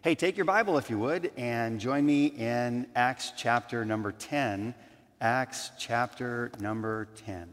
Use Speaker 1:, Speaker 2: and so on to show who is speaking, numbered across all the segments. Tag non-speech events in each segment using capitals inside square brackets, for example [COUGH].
Speaker 1: Hey, take your Bible if you would and join me in Acts chapter number 10. Acts chapter number 10.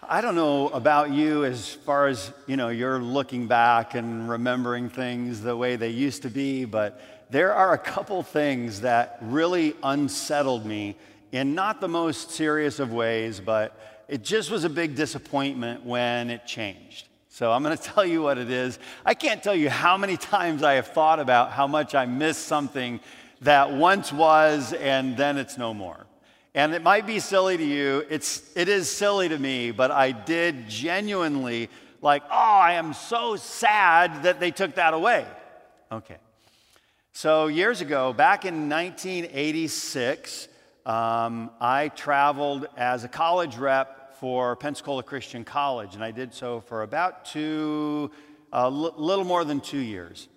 Speaker 1: I don't know about you as far as, you know, you're looking back and remembering things the way they used to be, but there are a couple things that really unsettled me in not the most serious of ways, but it just was a big disappointment when it changed. So I'm going [LAUGHS] to tell you what it is. I can't tell you how many times I have thought about how much I miss something that once was and then it's no more. And it might be silly to you. It's, it is silly to me, but I did genuinely like, oh, I am so sad that they took that away. Okay. So years ago, back in 1986, um, I traveled as a college rep for Pensacola Christian College, and I did so for about two, a little more than two years.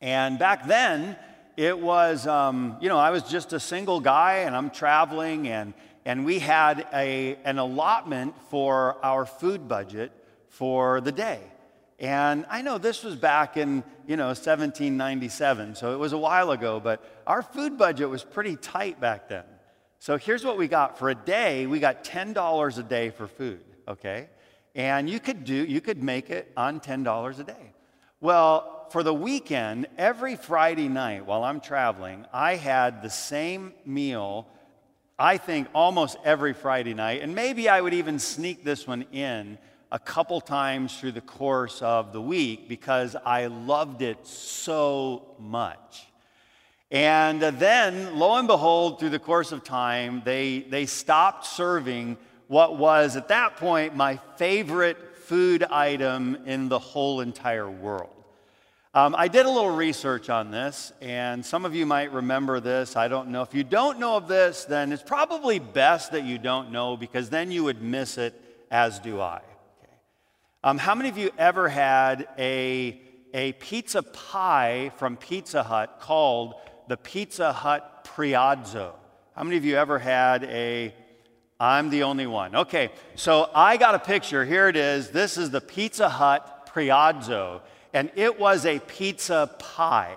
Speaker 1: And back then, it was, um, you know, I was just a single guy, and I'm traveling, and, and we had a, an allotment for our food budget for the day. And I know this was back in, you know, 1797, so it was a while ago, but our food budget was pretty tight back then. So here's what we got for a day. We got $10 a day for food, okay? And you could do you could make it on $10 a day. Well, for the weekend, every Friday night while I'm traveling, I had the same meal I think almost every Friday night, and maybe I would even sneak this one in a couple times through the course of the week because I loved it so much. And then, lo and behold, through the course of time, they, they stopped serving what was at that point my favorite food item in the whole entire world. Um, I did a little research on this, and some of you might remember this. I don't know. If you don't know of this, then it's probably best that you don't know because then you would miss it, as do I. Okay. Um, how many of you ever had a, a pizza pie from Pizza Hut called the Pizza Hut Priazzo. How many of you ever had a I'm the only one. Okay, so I got a picture. Here it is. This is the Pizza Hut Priazzo, and it was a pizza pie.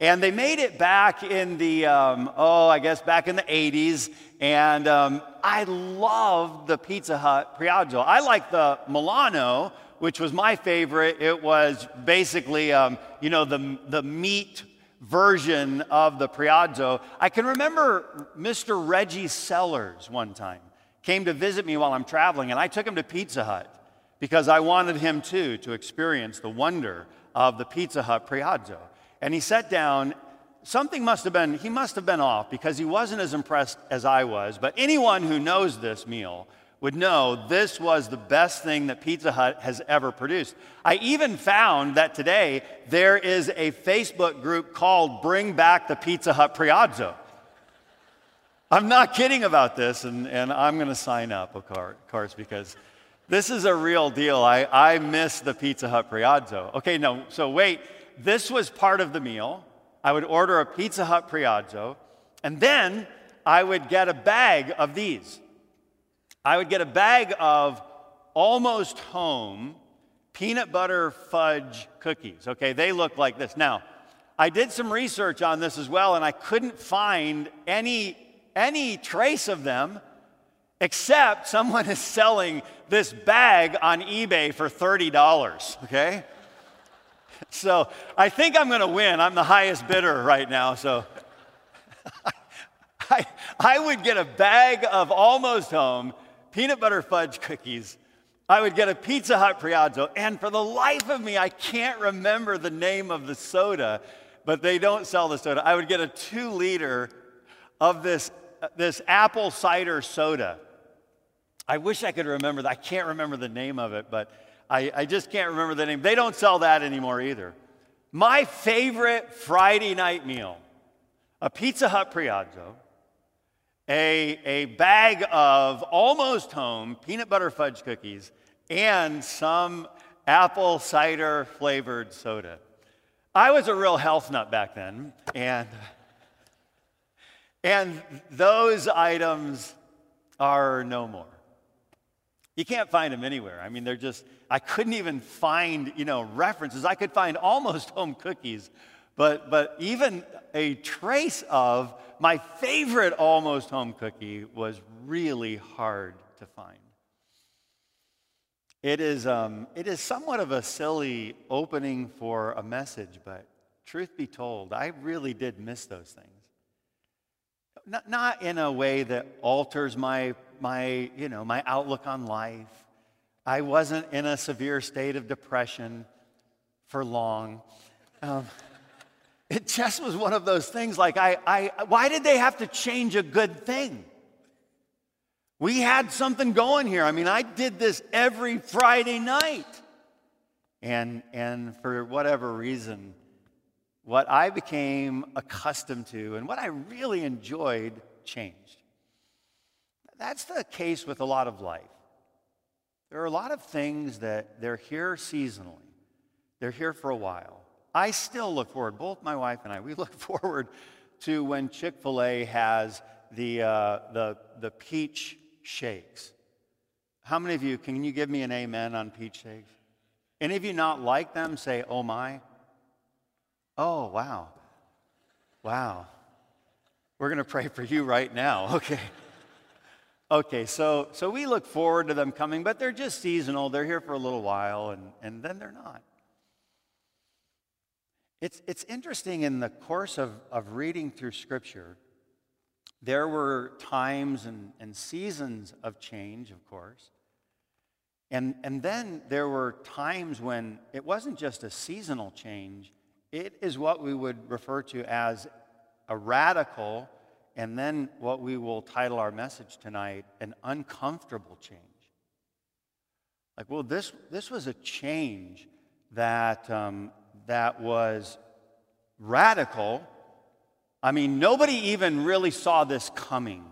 Speaker 1: And they made it back in the, um, oh, I guess back in the 80s. And um, I loved the Pizza Hut Priazzo. I like the Milano, which was my favorite. It was basically, um, you know, the, the meat version of the Priazzo. I can remember Mr. Reggie Sellers one time came to visit me while I'm traveling, and I took him to Pizza Hut because I wanted him too to experience the wonder of the Pizza Hut Priazzo. And he sat down. Something must have been, he must have been off because he wasn't as impressed as I was. But anyone who knows this meal would know this was the best thing that Pizza Hut has ever produced. I even found that today there is a Facebook group called Bring Back the Pizza Hut Priazzo. I'm not kidding about this, and, and I'm going to sign up, of course, because this is a real deal. I, I miss the Pizza Hut Priazzo. Okay, no, so wait. This was part of the meal. I would order a Pizza Hut Priazzo, and then I would get a bag of these. I would get a bag of almost home peanut butter fudge cookies. Okay, they look like this. Now, I did some research on this as well, and I couldn't find any, any trace of them except someone is selling this bag on eBay for $30. Okay? So I think I'm to win. I'm the highest bidder right now, so. [LAUGHS] I, I would get a bag of almost home peanut butter fudge cookies. I would get a Pizza Hut Priazzo, and for the life of me, I can't remember the name of the soda, but they don't sell the soda. I would get a two liter of this, this apple cider soda. I wish I could remember that. I can't remember the name of it, but I, I just can't remember the name. They don't sell that anymore either. My favorite Friday night meal a Pizza Hut Priazzo a, a bag of almost home peanut butter fudge cookies and some apple cider flavored soda. I was a real health nut back then, and, and those items are no more. You can't find them anywhere. I mean, they're just, I couldn't even find, you know, references. I could find almost home cookies, but, but even a trace of my favorite almost home cookie was really hard to find. It is, um, it is somewhat of a silly opening for a message, but truth be told, I really did miss those things. Not, not in a way that alters my, my, you know, my outlook on life. I wasn't in a severe state of depression for long. Um, it just was one of those things like, I, I, why did they have to change a good thing? We had something going here. I mean, I did this every Friday night. And, and for whatever reason, what I became accustomed to and what I really enjoyed changed. That's the case with a lot of life. There are a lot of things that they're here seasonally, they're here for a while. I still look forward, both my wife and I, we [LAUGHS] look forward to when Chick fil A has the, uh, the, the peach shakes. How many of you, can you give me an amen on peach shakes? Any of you not like them say, oh my? Oh, wow. Wow. We're going to pray for you right now. [LAUGHS] Okay. Okay, so, so we look forward to them coming, but they're just seasonal. They're here for a little while, and, and then they're not. It's, it's interesting in the course of, of reading through Scripture, there were times and, and seasons of change, of course. And, and then there were times when it wasn't just a seasonal change, it is what we would refer to as a radical, and then what we will title our message tonight, an uncomfortable change. Like, well, this, this was a change that um, that was radical. I mean, nobody even really saw this coming.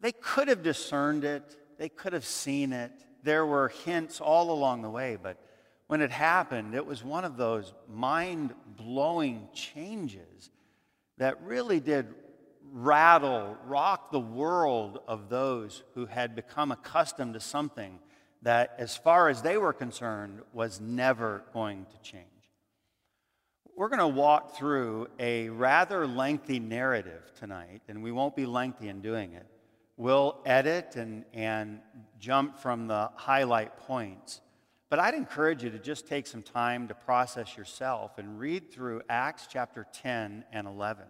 Speaker 1: They could have discerned it, they could have seen it. There were hints all along the way, but when it happened, it was one of those mind blowing changes that really did rattle, rock the world of those who had become accustomed to something that, as far as they were concerned, was never going to change. We're going to walk through a rather lengthy narrative tonight, and we won't be lengthy in doing it. We'll edit and, and jump from the highlight points. But I'd encourage you to just take some time to process yourself and read through Acts chapter 10 and 11.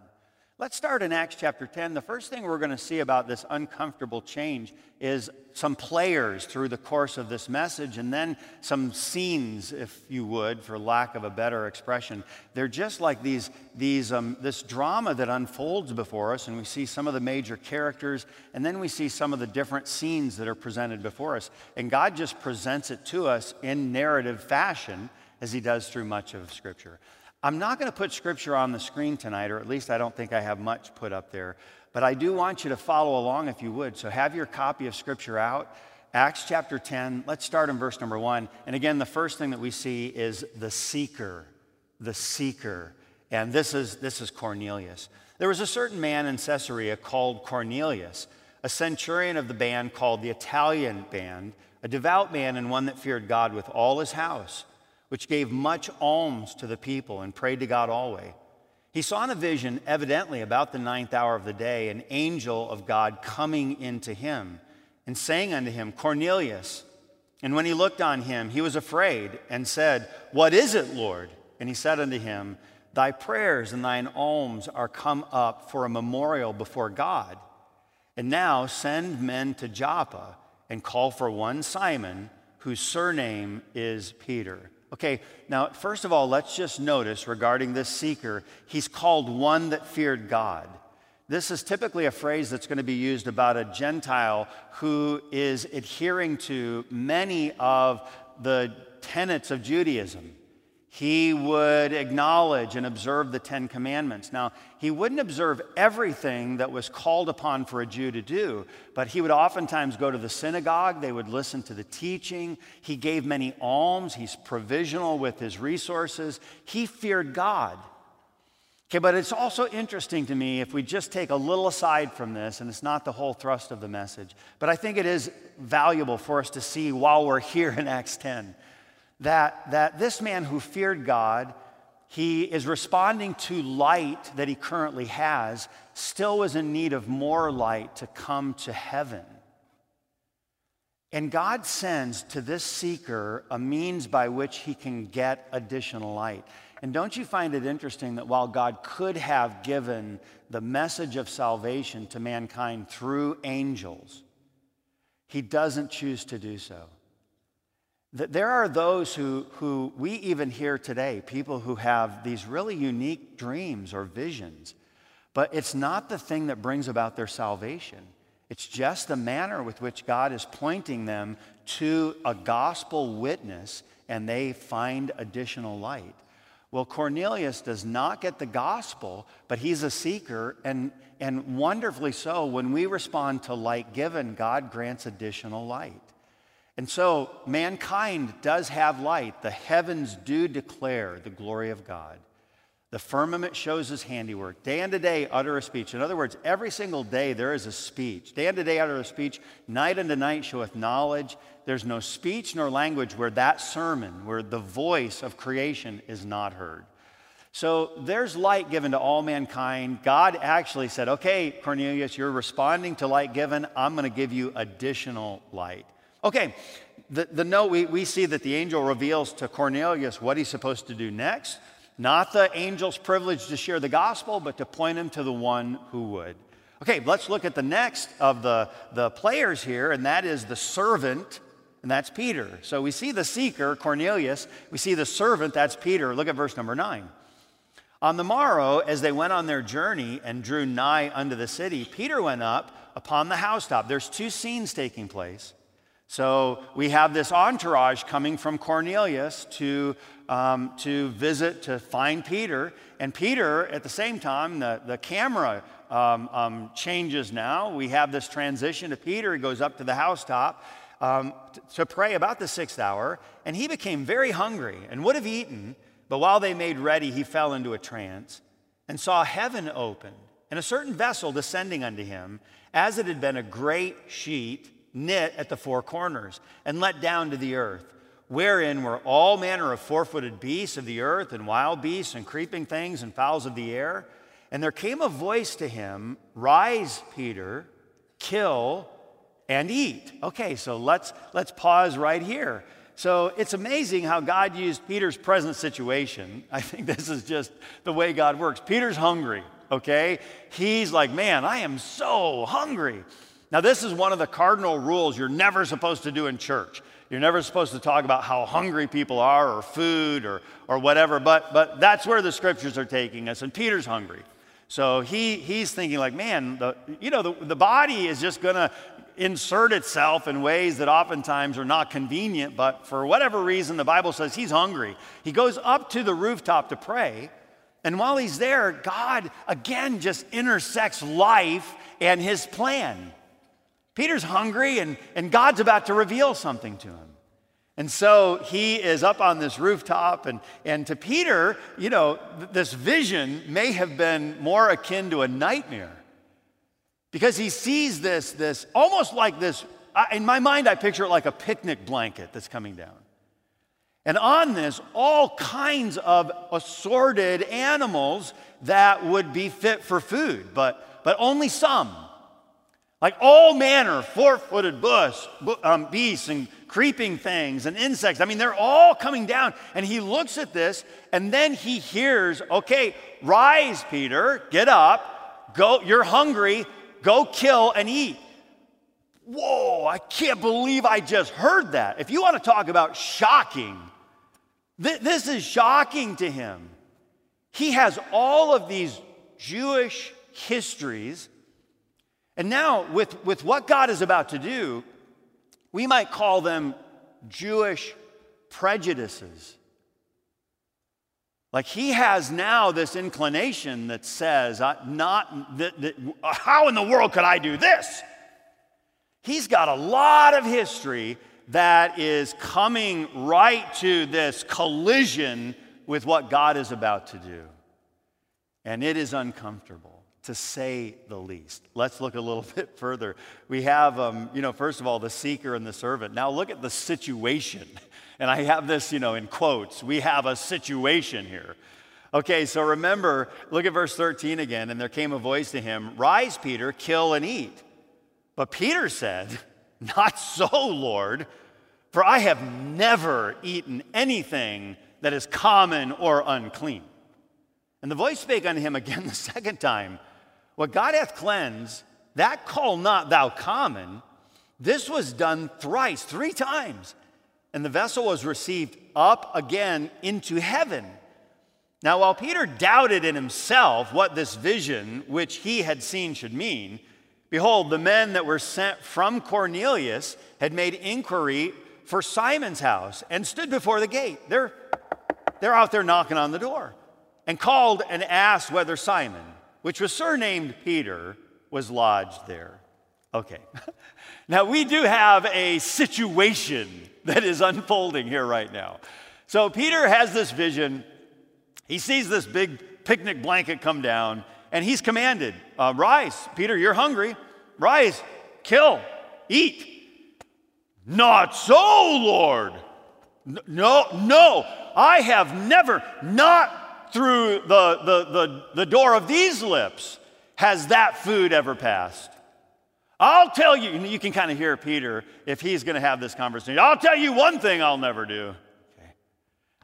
Speaker 1: Let's start in Acts chapter 10. The first thing we're going to see about this uncomfortable change is some players through the course of this message, and then some scenes, if you would, for lack of a better expression. They're just like these, these, um, this drama that unfolds before us, and we see some of the major characters, and then we see some of the different scenes that are presented before us. And God just presents it to us in narrative fashion as He does through much of Scripture. I'm not going to put scripture on the screen tonight, or at least I don't think I have much put up there, but I do want you to follow along if you would. So have your copy of scripture out. Acts chapter 10, let's start in verse number one. And again, the first thing that we see is the seeker, the seeker. And this is, this is Cornelius. There was a certain man in Caesarea called Cornelius, a centurion of the band called the Italian band, a devout man and one that feared God with all his house which gave much alms to the people and prayed to God always. He saw in a vision, evidently about the ninth hour of the day, an angel of God coming into him and saying unto him, Cornelius. And when he looked on him, he was afraid and said, What is it, Lord? And he said unto him, Thy prayers and thine alms are come up for a memorial before God. And now send men to Joppa and call for one Simon, whose surname is Peter. Okay, now, first of all, let's just notice regarding this seeker, he's called one that feared God. This is typically a phrase that's going to be used about a Gentile who is adhering to many of the tenets of Judaism he would acknowledge and observe the Ten Commandments. Now, he wouldn't observe everything that was called upon for a Jew to do, but he would oftentimes go to the synagogue. They would listen to the teaching. He gave many alms. He's provisional with his resources. He feared God. Okay, but it's also interesting to me if we just take a little aside from this, and it's not the whole thrust of the message, but I think it is valuable for us to see while we're here in Acts 10 that, that this man who feared God, he is responding to light that he currently has, still was in need of more light to come to heaven. And God sends to this seeker a means by which he can get additional light. And don't you find it interesting that while God could have given the message of salvation to mankind through angels, he doesn't choose to do so? There are those who, who we even hear today, people who have these really unique dreams or visions, but it's not the thing that brings about their salvation. It's just the manner with which God is pointing them to a gospel witness and they find additional light. Well, Cornelius does not get the gospel, but he's a seeker, and, and wonderfully so, when we respond to light given, God grants additional light. And so, mankind does have light. The heavens do declare the glory of God. The firmament shows his handiwork. Day unto day utter a speech. In other words, every single day there is a speech. Day unto day utter a speech. Night unto night showeth knowledge. There's no speech nor language where that sermon, where the voice of creation is not heard. So there's light given to all mankind. God actually said, okay, Cornelius, you're responding to light given. I'm going to give you additional light. Okay, the, the note, we, we see that the angel reveals to Cornelius what he's supposed to do next. Not the angel's privilege to share the gospel, but to point him to the one who would. Okay, let's look at the next of the, the players here, and that is the servant and that's Peter. So we see the seeker, Cornelius. We see the servant, that's Peter. Look at verse number nine. On the morrow, as they went on their journey and drew nigh unto the city, Peter went up upon the housetop. There's two scenes taking place. So we have this entourage coming from Cornelius to, um, to visit, to find Peter. And Peter, at the same time, the, the camera um, um, changes now. We have this transition to Peter. He goes up to the housetop um, to pray about the sixth hour, and he became very hungry and would have eaten, but while they made ready, he fell into a trance and saw heaven opened and a certain vessel descending unto him, as it had been a great sheet knit at the four corners and let down to the earth, wherein were all manner of four footed beasts of the earth, and wild beasts, and creeping things, and fowls of the air. And there came a voice to him Rise, Peter, kill and eat. Okay, so let's, let's pause right here. So it's amazing how God used Peter's present situation. [LAUGHS] I think this is just the way God works. Peter's hungry, okay? He's like, man, I am so hungry. Now, this is one of the cardinal rules you're never supposed to do in church. You're never supposed to talk about how hungry people are or food or, or whatever, but, but that's where the scriptures are taking us. And Peter's hungry. So he, he's thinking like, man, the, you know, the, the body is just going to insert itself in ways that oftentimes are not convenient, but for whatever reason, the Bible says he's hungry. He goes up to the rooftop to pray. And while he's there, God again just intersects life and his plan. Peter's hungry, and, and God's about to reveal something to him. And so he is up on this rooftop, and, and to Peter, you know, th- this vision may have been more akin to a nightmare because he sees this, this almost like this. In my mind, I picture it like a picnic blanket that's coming down. And on this, all kinds of assorted animals that would be fit for food, but, but only some. Like all manner, four footed um, beasts and creeping things and insects. I mean, they're all coming down. And he looks at this and then he hears, okay, rise, Peter, get up, go, you're hungry, Go kill and eat. Whoa, I can't believe I just heard that. If you want to talk about shocking, th- this is shocking to him. He has all of these Jewish histories. And now, with, with what God is about to do, we might call them Jewish prejudices. Like he has now this inclination that says, not that, that, how in the world could I do this? He's got a lot of history that is coming right to this collision with what God is about to do. And it is uncomfortable, to say the least. Let's look a little [LAUGHS] bit further. We have, um, you know, first of all, the seeker and the servant. Now look at the situation. [LAUGHS] And I have this, you know, in quotes. We have a situation here. Okay, so remember, look at verse 13 again. And there came a voice to him Rise, Peter, kill and eat. But Peter said, [LAUGHS] Not so, Lord, for I have never eaten anything that is common or unclean. And the voice spake unto him again the second time What God hath cleansed, that call not thou common. This was done thrice, three times and the vessel was received up again into heaven. Now, while Peter doubted in himself what this vision which he had seen should mean, behold, the men that were sent from Cornelius had made inquiry for Simon's house and stood before the gate. They're, they're out there knocking on the door and called and asked whether Simon, which was surnamed Peter, was lodged there. Okay. [LAUGHS] now, we do have a situation [LAUGHS] that is unfolding here right now. So Peter has this vision. He sees this big picnic blanket come down, and he's commanded uh, Rise, Peter, you're hungry. Rise, kill, eat. Not so, Lord. No, no, I have never, not through the, the, the, the door of these lips, has that food ever passed. I'll tell you, you can kind of hear Peter if he's going to have this conversation. I'll tell you one thing I'll never do.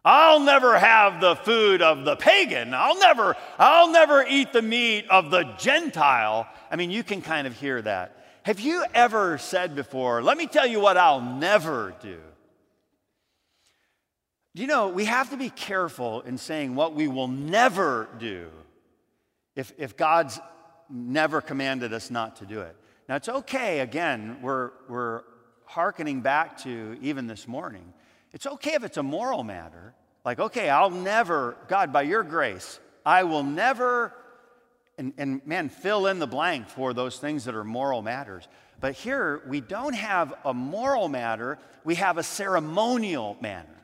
Speaker 1: I'll never have the food of the pagan. I'll never, I'll never eat the meat of the Gentile. I mean, you can kind of hear that. Have you ever said before, let me tell you what I'll never do? You know, we have to be careful in saying what we will never do if, if God's never commanded us not to do it. Now, it's okay, again, we're, we're hearkening back to even this morning. It's okay if it's a moral matter. Like, okay, I'll never, God, by your grace, I will never, and, and man, fill in the blank for those things that are moral matters. But here, we don't have a moral matter, we have a ceremonial matter.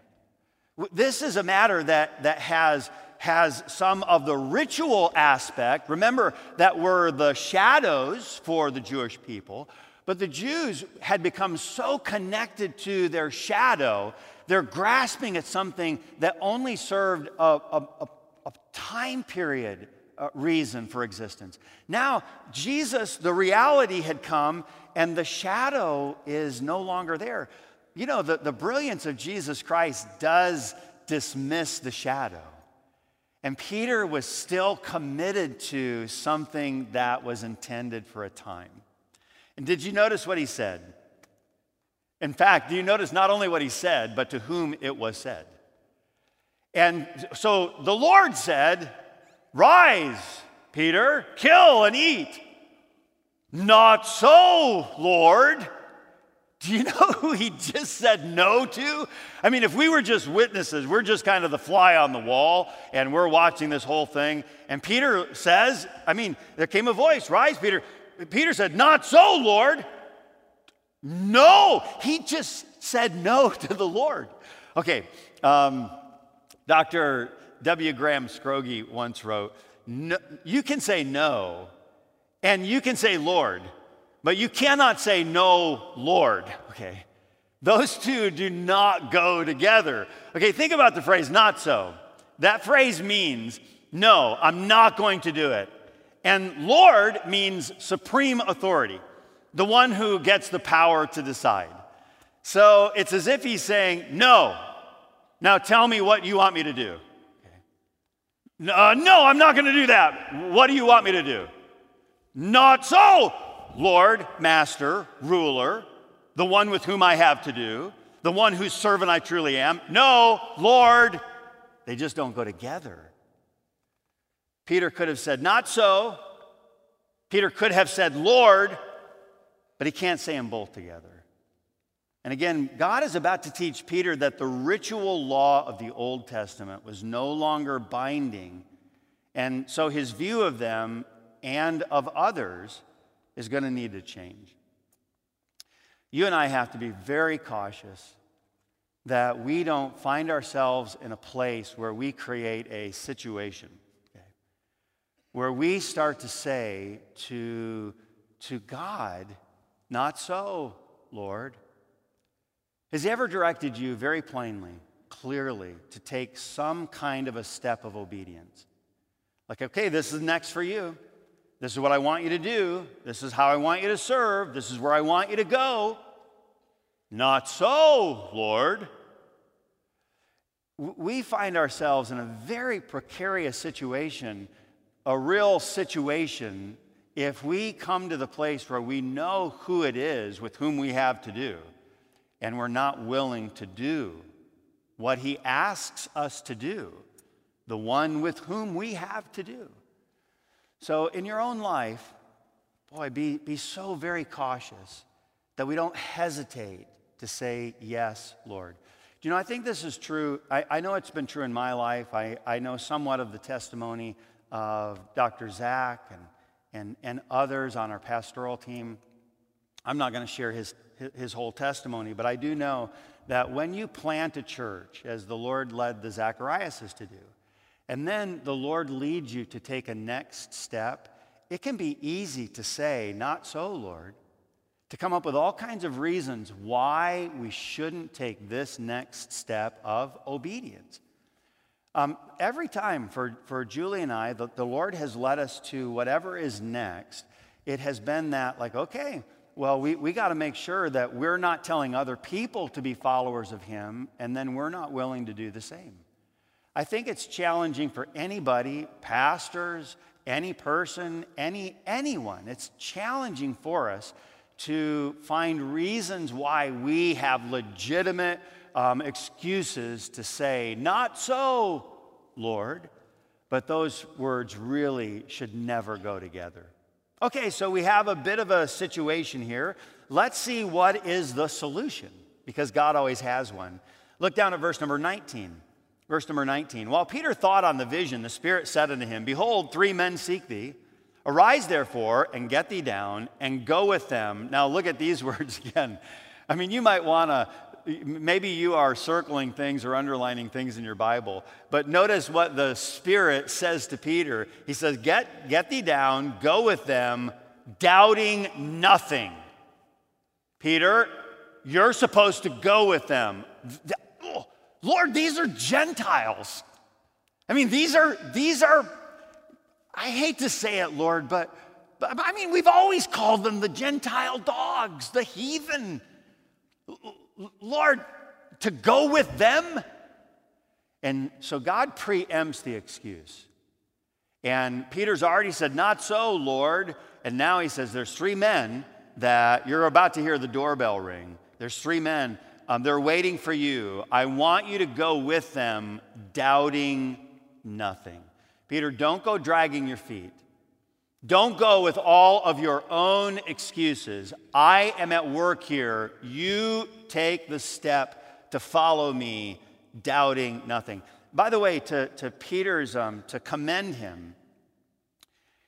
Speaker 1: This is a matter that, that has has some of the ritual aspect. Remember, that were the shadows for the Jewish people, but the Jews had become so connected to their shadow, they're grasping at something that only served a, a, a, a time period uh, reason for existence. Now, Jesus, the reality had come, and the shadow is no longer there. You know, the, the brilliance of Jesus Christ does dismiss the shadow. And Peter was still committed to something that was intended for a time. And did you notice what he said? In fact, do you notice not only what he said, but to whom it was said? And so the Lord said, Rise, Peter, kill and eat. Not so, Lord. Do you [LAUGHS] know who he just said no to? I mean, if we were just witnesses, we're just kind of the fly on the wall and we're watching this whole thing. And Peter says, I mean, there came a voice, Rise, Peter. Peter said, Not so, Lord. No, he just said no [LAUGHS] to the Lord. Okay, um, Dr. W. Graham Scroggie once wrote, no, You can say no, and you can say Lord but you cannot say, No, Lord. Okay. Those two do not go together. Okay, think about the phrase, not so. That phrase means, No, I'm not going to do it. And Lord means supreme authority, the one who gets the power to decide. So it's as if he's saying, No, now tell me what you want me to do. Uh, no, I'm not going to do that. What do you want me to do? Not so. Lord, Master, Ruler, the one with whom I have to do, the one whose servant I truly am. No, Lord. They just don't go together. Peter could have said, Not so. Peter could have said, Lord, but he can't say them both together. And again, God is about to teach Peter that the ritual law of the Old Testament was no longer binding. And so his view of them and of others is going to need to change. You and I have to be very cautious that we don't find ourselves in a place where we create a situation. Okay? where we start to say to, to God, Not so, Lord. Has He ever directed you very plainly, clearly, to take some kind of a step of obedience? Like, okay, this is next for you. This is what I want you to do. This is how I want you to serve. This is where I want you to go. Not so, Lord. We find ourselves in a very precarious situation, a real situation, if we come to the place where we know who it is with whom we have to do, and we're not willing to do what He asks us to do, the one with whom we have to do. So, in your own life, boy, be, be so very cautious that we don't hesitate to say, Yes, Lord. Do you know, I think this is true. I, I know it's been true in my life. I, I know somewhat of the testimony of Dr. Zach and, and, and others on our pastoral team. I'm not going to share his, his whole testimony, but I do know that when you plant a church, as the Lord led the Zachariases to do, and then the Lord leads you to take a next step, it can be easy to say, Not so, Lord to come up with all kinds of reasons why we shouldn't take this next step of obedience. Um, every time for, for Julie and I, the, the Lord has led us to whatever is next. It has been that, like, okay, well, we, we got to make sure that we're not telling other people to be followers of Him, and then we're not willing to do the same. I think it's challenging for anybody, pastors, any person, any, anyone. It's challenging for us to find reasons why we have legitimate um, excuses to say, Not so, Lord. But those words really should never go together. Okay, so we have a bit of a situation here. Let's see what is the solution, because God always has one. Look down at verse number 19. Verse number 19. While Peter thought on the vision, the Spirit said unto him, Behold, three men seek thee. Arise, therefore, and get thee down, and go with them. Now, look at these [LAUGHS] words again. I mean, you might want to, maybe you are circling things or underlining things in your Bible, but notice what the Spirit says to Peter. He says, Get, get thee down, go with them, doubting nothing. Peter, you're supposed to go with them. Lord, these are Gentiles. I mean, these are, these are I hate to say it, Lord, but, but I mean, we've always called them the Gentile dogs, the heathen. Lord, to go with them? And so God preempts the excuse. And Peter's already said, Not so, Lord. And now he says, There's three men that you're about to hear the doorbell ring. There's three men. Um, they're waiting for you. I want you to go with them, doubting nothing. Peter, don't go dragging your feet. Don't go with all of your own excuses. I am at work here. You take the step to follow me, doubting nothing. By the way, to, to Peter's, um, to commend him,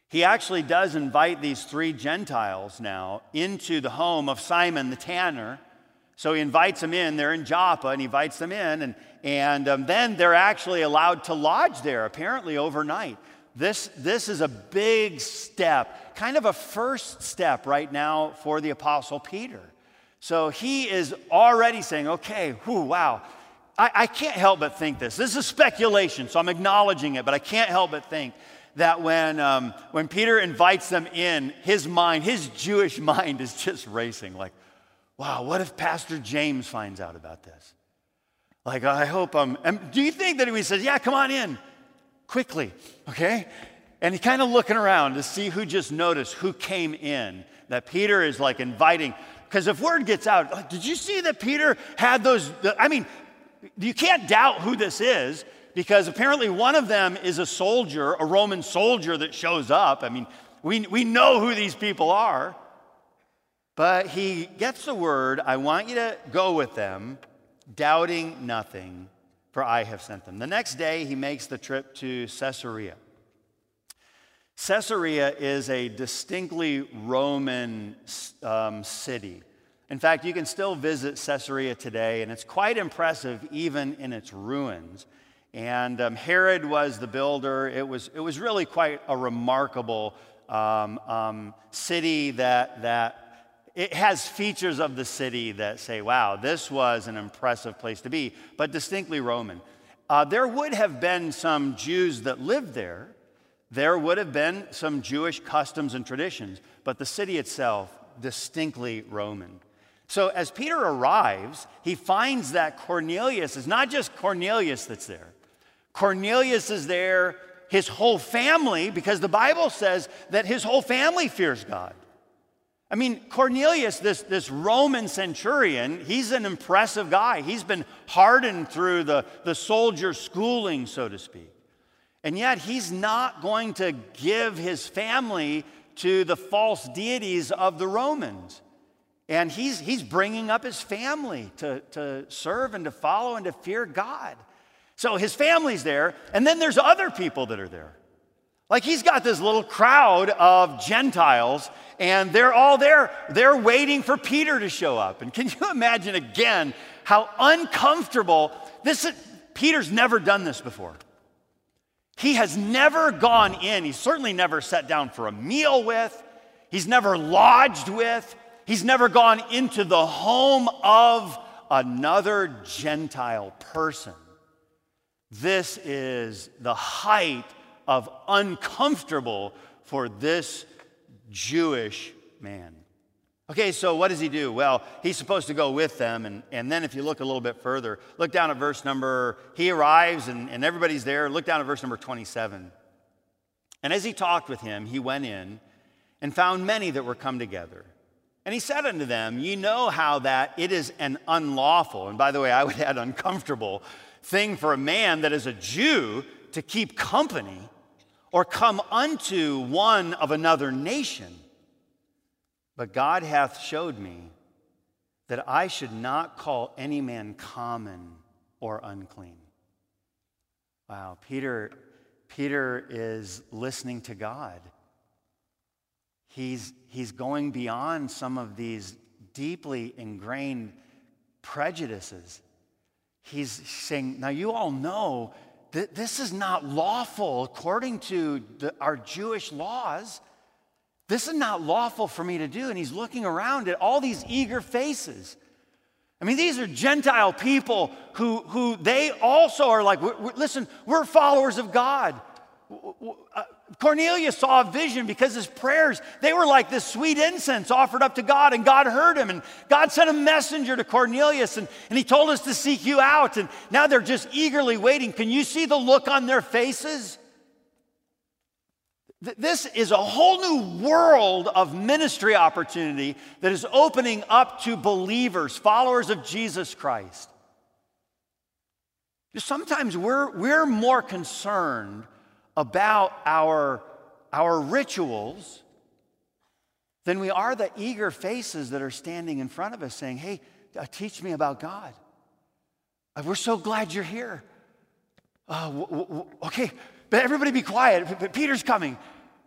Speaker 1: he actually does invite these three Gentiles now into the home of Simon the tanner. So he invites them in. They're in Joppa, and he invites them in. And, and um, then they're actually allowed to lodge there, apparently overnight. This, this is a big step, kind of a first step right now for the Apostle Peter. So he is already saying, okay, whew, wow. I, I can't help but think this. This is speculation, so I'm acknowledging it, but I can't help but think that when, um, when Peter invites them in, his mind, his Jewish [LAUGHS] mind is just racing like, wow, what if Pastor James finds out about this? Like, I hope I'm. do you think that he says, yeah, come on in quickly, okay? And he's kind of looking around to see who just noticed, who came in, that Peter is like inviting. Because if word gets out, like, did you see that Peter had those? I mean, you can't doubt who this is because apparently one of them is a soldier, a Roman soldier that shows up. I mean, we, we know who these people are. But he gets the word, I want you to go with them, doubting nothing, for I have sent them. The next day, he makes the trip to Caesarea. Caesarea is a distinctly Roman um, city. In fact, you can still visit Caesarea today, and it's quite impressive even in its ruins. And um, Herod was the builder. It was, it was really quite a remarkable um, um, city that, that it has features of the city that say, wow, this was an impressive place to be, but distinctly Roman. Uh, there would have been some Jews that lived there. There would have been some Jewish customs and traditions, but the city itself, distinctly Roman. So as Peter arrives, he finds that Cornelius is not just Cornelius that's there. Cornelius is there, his whole family, because the Bible says that his whole family fears God. I mean, Cornelius, this, this Roman centurion, he's an impressive guy. He's been hardened through the, the soldier schooling, so to speak. And yet, he's not going to give his family to the false deities of the Romans. And he's, he's bringing up his family to, to serve and to follow and to fear God. So his family's there, and then there's other people that are there. Like he's got this little crowd of Gentiles, and they're all there. They're waiting for Peter to show up. And can you [LAUGHS] imagine again how uncomfortable this is? Peter's never done this before. He has never gone in, he's certainly never sat down for a meal with, he's never lodged with, he's never gone into the home of another Gentile person. This is the height of uncomfortable for this Jewish man. Okay, so what does he do? Well, he's supposed to go with them. And, and then if you look a little bit further, look down at verse number, he arrives and, and everybody's there. Look down at verse number 27. And as he talked with him, he went in and found many that were come together. And he said unto them, Ye know how that it is an unlawful, and by the way, I would add uncomfortable thing for a man that is a Jew to keep company or come unto one of another nation. But God hath showed me that I should not call any man common or unclean. Wow, Peter, Peter is listening to God. He's, he's going beyond some of these deeply ingrained prejudices. He's saying, Now, you all know that this is not lawful according to the, our Jewish laws. This is not lawful for me to do. And he's looking around at all these eager faces. I mean, these are Gentile people who, who they also are like, listen, we're followers of God. Uh, Cornelius saw a vision because his prayers, they were like this sweet incense offered up to God, and God heard him. And God sent a messenger to Cornelius, and, and he told us to seek you out. And now they're just eagerly waiting. Can you see the look on their faces? This is a whole new world of ministry opportunity that is opening up to believers, followers of Jesus Christ. Sometimes we're, we're more concerned about our, our rituals than we are the eager faces that are standing in front of us saying, Hey, uh, teach me about God. Uh, we're so glad you're here. Uh, w- w- okay, but everybody be quiet. Peter's coming.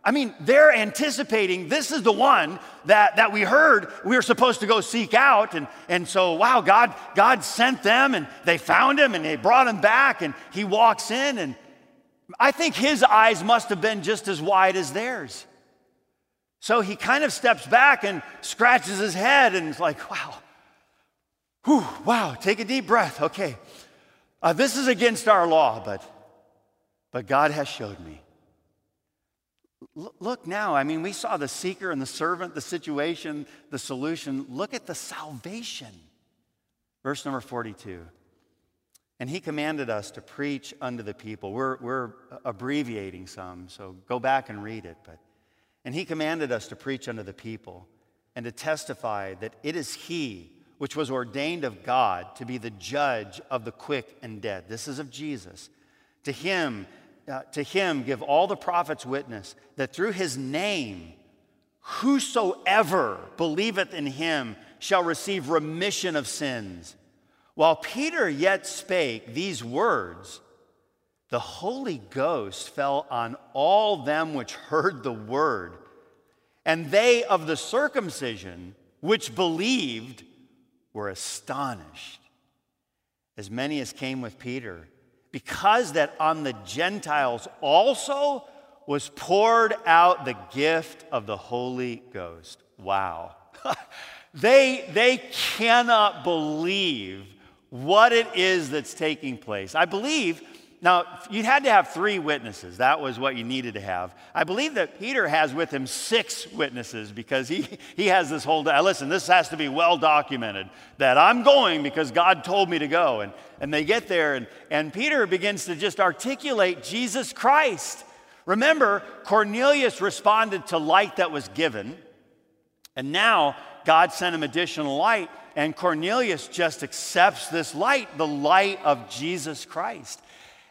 Speaker 1: I mean, they're anticipating this is the one that, that we heard we were supposed to go seek out. And, and so, wow, God, God sent them and they found him and they brought him back. And he walks in and I think his eyes must have been just as wide as theirs. So he kind of steps back and scratches his head and is like, wow, whew, wow, take a deep breath. Okay, uh, this is against our law, but, but God has showed me. L- look now, I mean, we saw the seeker and the servant, the situation, the solution. Look at the salvation. Verse number 42. And he commanded us to preach unto the people. We're, we're abbreviating some, so go back and read it. But, and he commanded us to preach unto the people and to testify that it is he which was ordained of God to be the judge of the quick and dead. This is of Jesus. To him, uh, to him give all the prophets witness that through his name, whosoever believeth in him shall receive remission of sins. While Peter yet spake these words, the Holy Ghost fell on all them which heard the word, and they of the circumcision which believed were astonished. As many as came with Peter, because that on the Gentiles also was poured out the gift of the Holy Ghost. Wow. [LAUGHS] they, they cannot believe what it is that's taking place. I believe now, you had to have three witnesses. That was what you needed to have. I believe that Peter has with him six witnesses because he, he has this whole, listen, this has to be well documented that I'm going because God told me to go. And, and they get there, and, and Peter begins to just articulate Jesus Christ. Remember, Cornelius responded to light that was given, and now God sent him additional light, and Cornelius just accepts this light, the light of Jesus Christ.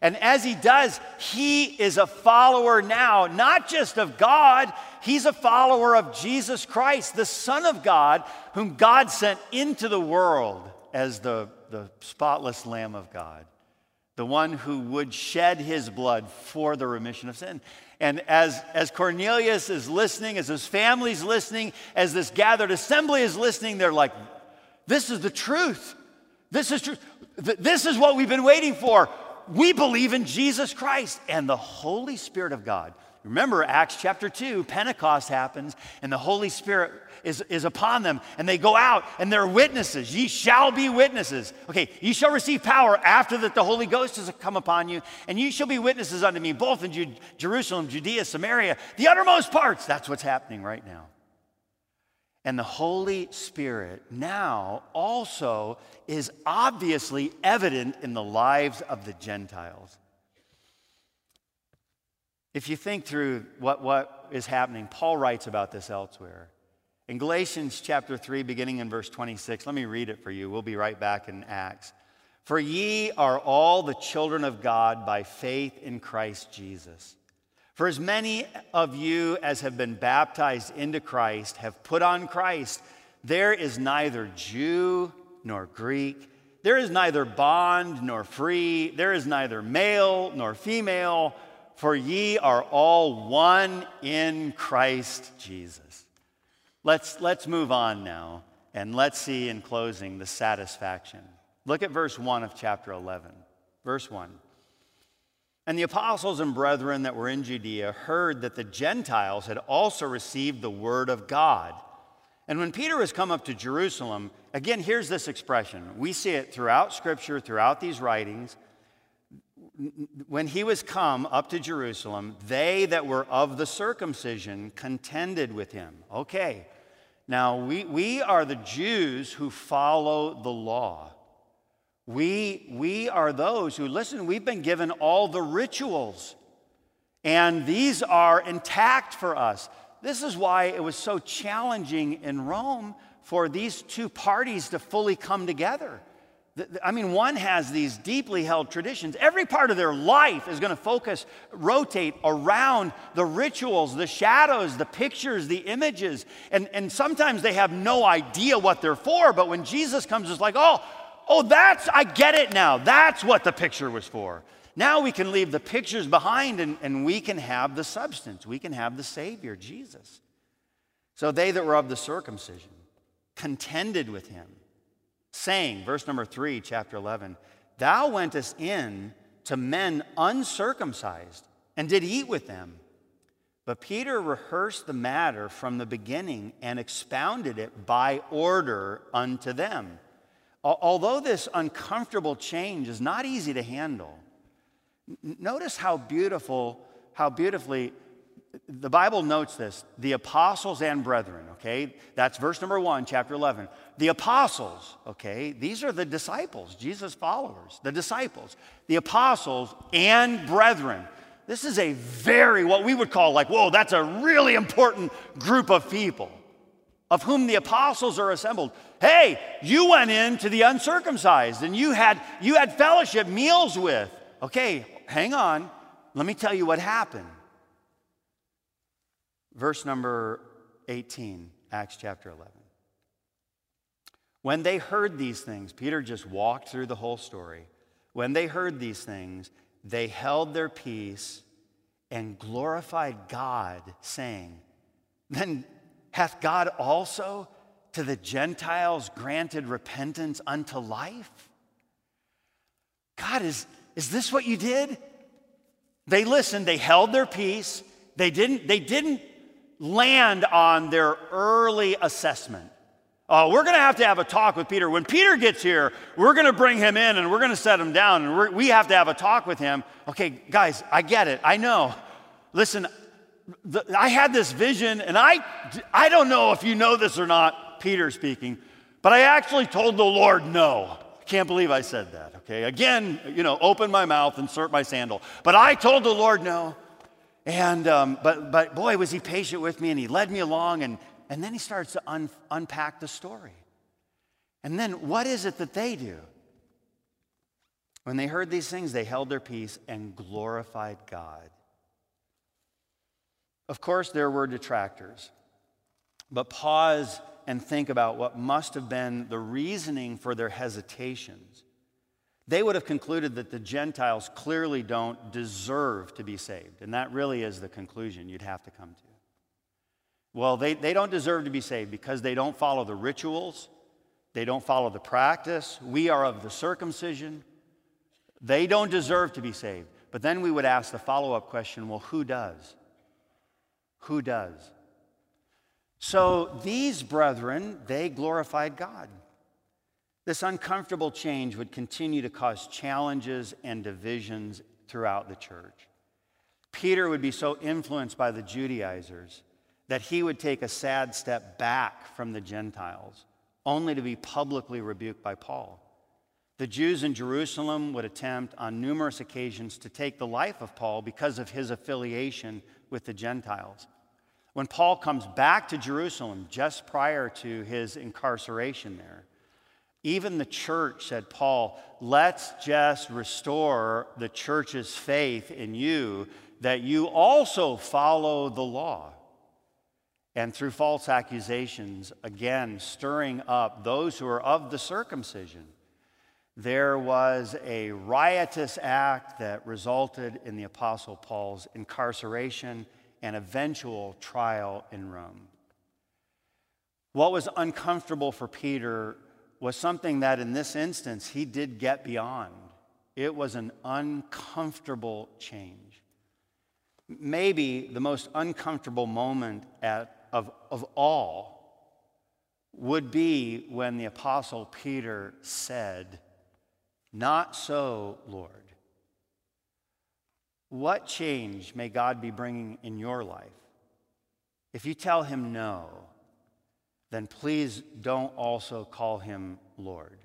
Speaker 1: And as he does, he is a follower now, not just of God, he's a follower of Jesus Christ, the Son of God, whom God sent into the world as the, the spotless Lamb of God, the one who would shed his blood for the remission of sin. And as, as Cornelius is listening, as his family's listening, as this gathered assembly is listening, they're like, this is the truth. This is true. This is what we've been waiting for we believe in Jesus Christ and the Holy Spirit of God. Remember, Acts chapter 2, Pentecost happens, and the Holy Spirit is, is upon them, and they go out and they're witnesses. Ye shall be witnesses. Okay, ye shall receive power after that the Holy Ghost has come upon you, and ye shall be witnesses unto me, both in Jerusalem, Judea, Samaria, the uttermost parts. That's what's happening right now. And the Holy Spirit now also is obviously evident in the lives of the Gentiles. If you think through what, what is happening, Paul writes about this elsewhere. In Galatians chapter 3, beginning in verse 26, let me read it for you. We'll be right back in Acts. For ye are all the children of God by faith in Christ Jesus. For as many of you as have been baptized into Christ have put on Christ, there is neither Jew nor Greek, there is neither bond nor free, there is neither male nor female, for ye are all one in Christ Jesus. Let's, let's move on now and let's see in closing the satisfaction. Look at verse 1 of chapter 11. Verse 1. And the apostles and brethren that were in Judea heard that the Gentiles had also received the word of God. And when Peter has come up to Jerusalem, again, here's this expression. We see it throughout Scripture, throughout these writings. When he was come up to Jerusalem, they that were of the circumcision contended with him. Okay, now we, we are the Jews who follow the law. We, we are those who, listen, we've been given all the rituals, and these are intact for us. This is why it was so challenging in Rome for these two parties to fully come together. I mean, one has these deeply held traditions. Every part of their life is going to focus, rotate around the rituals, the shadows, the pictures, the images. And, and sometimes they have no idea what they're for, but when Jesus comes, it's like, oh, Oh, that's, I get it now. That's what the picture was for. Now we can leave the pictures behind and, and we can have the substance. We can have the Savior, Jesus. So they that were of the circumcision contended with him, saying, verse number three, chapter 11, Thou wentest in to men uncircumcised and did eat with them. But Peter rehearsed the matter from the beginning and expounded it by order unto them. Although this uncomfortable change is not easy to handle, notice how beautiful, how beautifully the Bible notes this the apostles and brethren, okay? That's verse number one, chapter 11. The apostles, okay? These are the disciples, Jesus' followers, the disciples. The apostles and brethren. This is a very, what we would call like, whoa, that's a really important group of people of whom the apostles are assembled. Hey, you went in to the uncircumcised and you had you had fellowship meals with. Okay, hang on. Let me tell you what happened. Verse number 18, Acts chapter 11. When they heard these things, Peter just walked through the whole story. When they heard these things, they held their peace and glorified God, saying, Then hath God also to the Gentiles granted repentance unto life? God is, is this what you did? They listened, they held their peace, they didn't, they didn't land on their early assessment. Uh, we're going to have to have a talk with Peter. When Peter gets here, we're going to bring him in and we're going to set him down and we have to have a talk with him. Okay, guys, I get it. I know. Listen, the, I had this vision and I, I don't know if you know this or not, Peter speaking, but I actually told the Lord no. I can't believe I said that, okay? Again, you know, open my mouth, insert my sandal. But I told the Lord no. And, um, but, but boy, was he patient with me and he led me along and, and then he starts to un- unpack the story. And then what is it that they do? When they heard these things, they held their peace and glorified God. Of course, there were detractors, but pause and think about what must have been the reasoning for their hesitations. They would have concluded that the Gentiles clearly don't deserve to be saved. And that really is the conclusion you'd have to come to. Well, they, they don't deserve to be saved because they don't follow the rituals, they don't follow the practice. We are of the circumcision. They don't deserve to be saved. But then we would ask the follow up question well, who does? Who does? So these brethren, they glorified God. This uncomfortable change would continue to cause challenges and divisions throughout the church. Peter would be so influenced by the Judaizers that he would take a sad step back from the Gentiles, only to be publicly rebuked by Paul. The Jews in Jerusalem would attempt on numerous occasions to take the life of Paul because of his affiliation with the Gentiles. When Paul comes back to Jerusalem just prior to his incarceration there, even the church said, Paul, let's just restore the church's faith in you that you also follow the law and through false accusations, again, stirring up those who are of the circumcision. There was a riotous act that resulted in the Apostle Paul's incarceration and eventual trial in Rome. What was uncomfortable for Peter was something that, in this instance, he did get beyond. It was an uncomfortable change. Maybe the most uncomfortable moment at of, of all would be when the Apostle Peter said, Not so, Lord. What change may God be bringing in your life? If you tell him no, then please don't also call him Lord.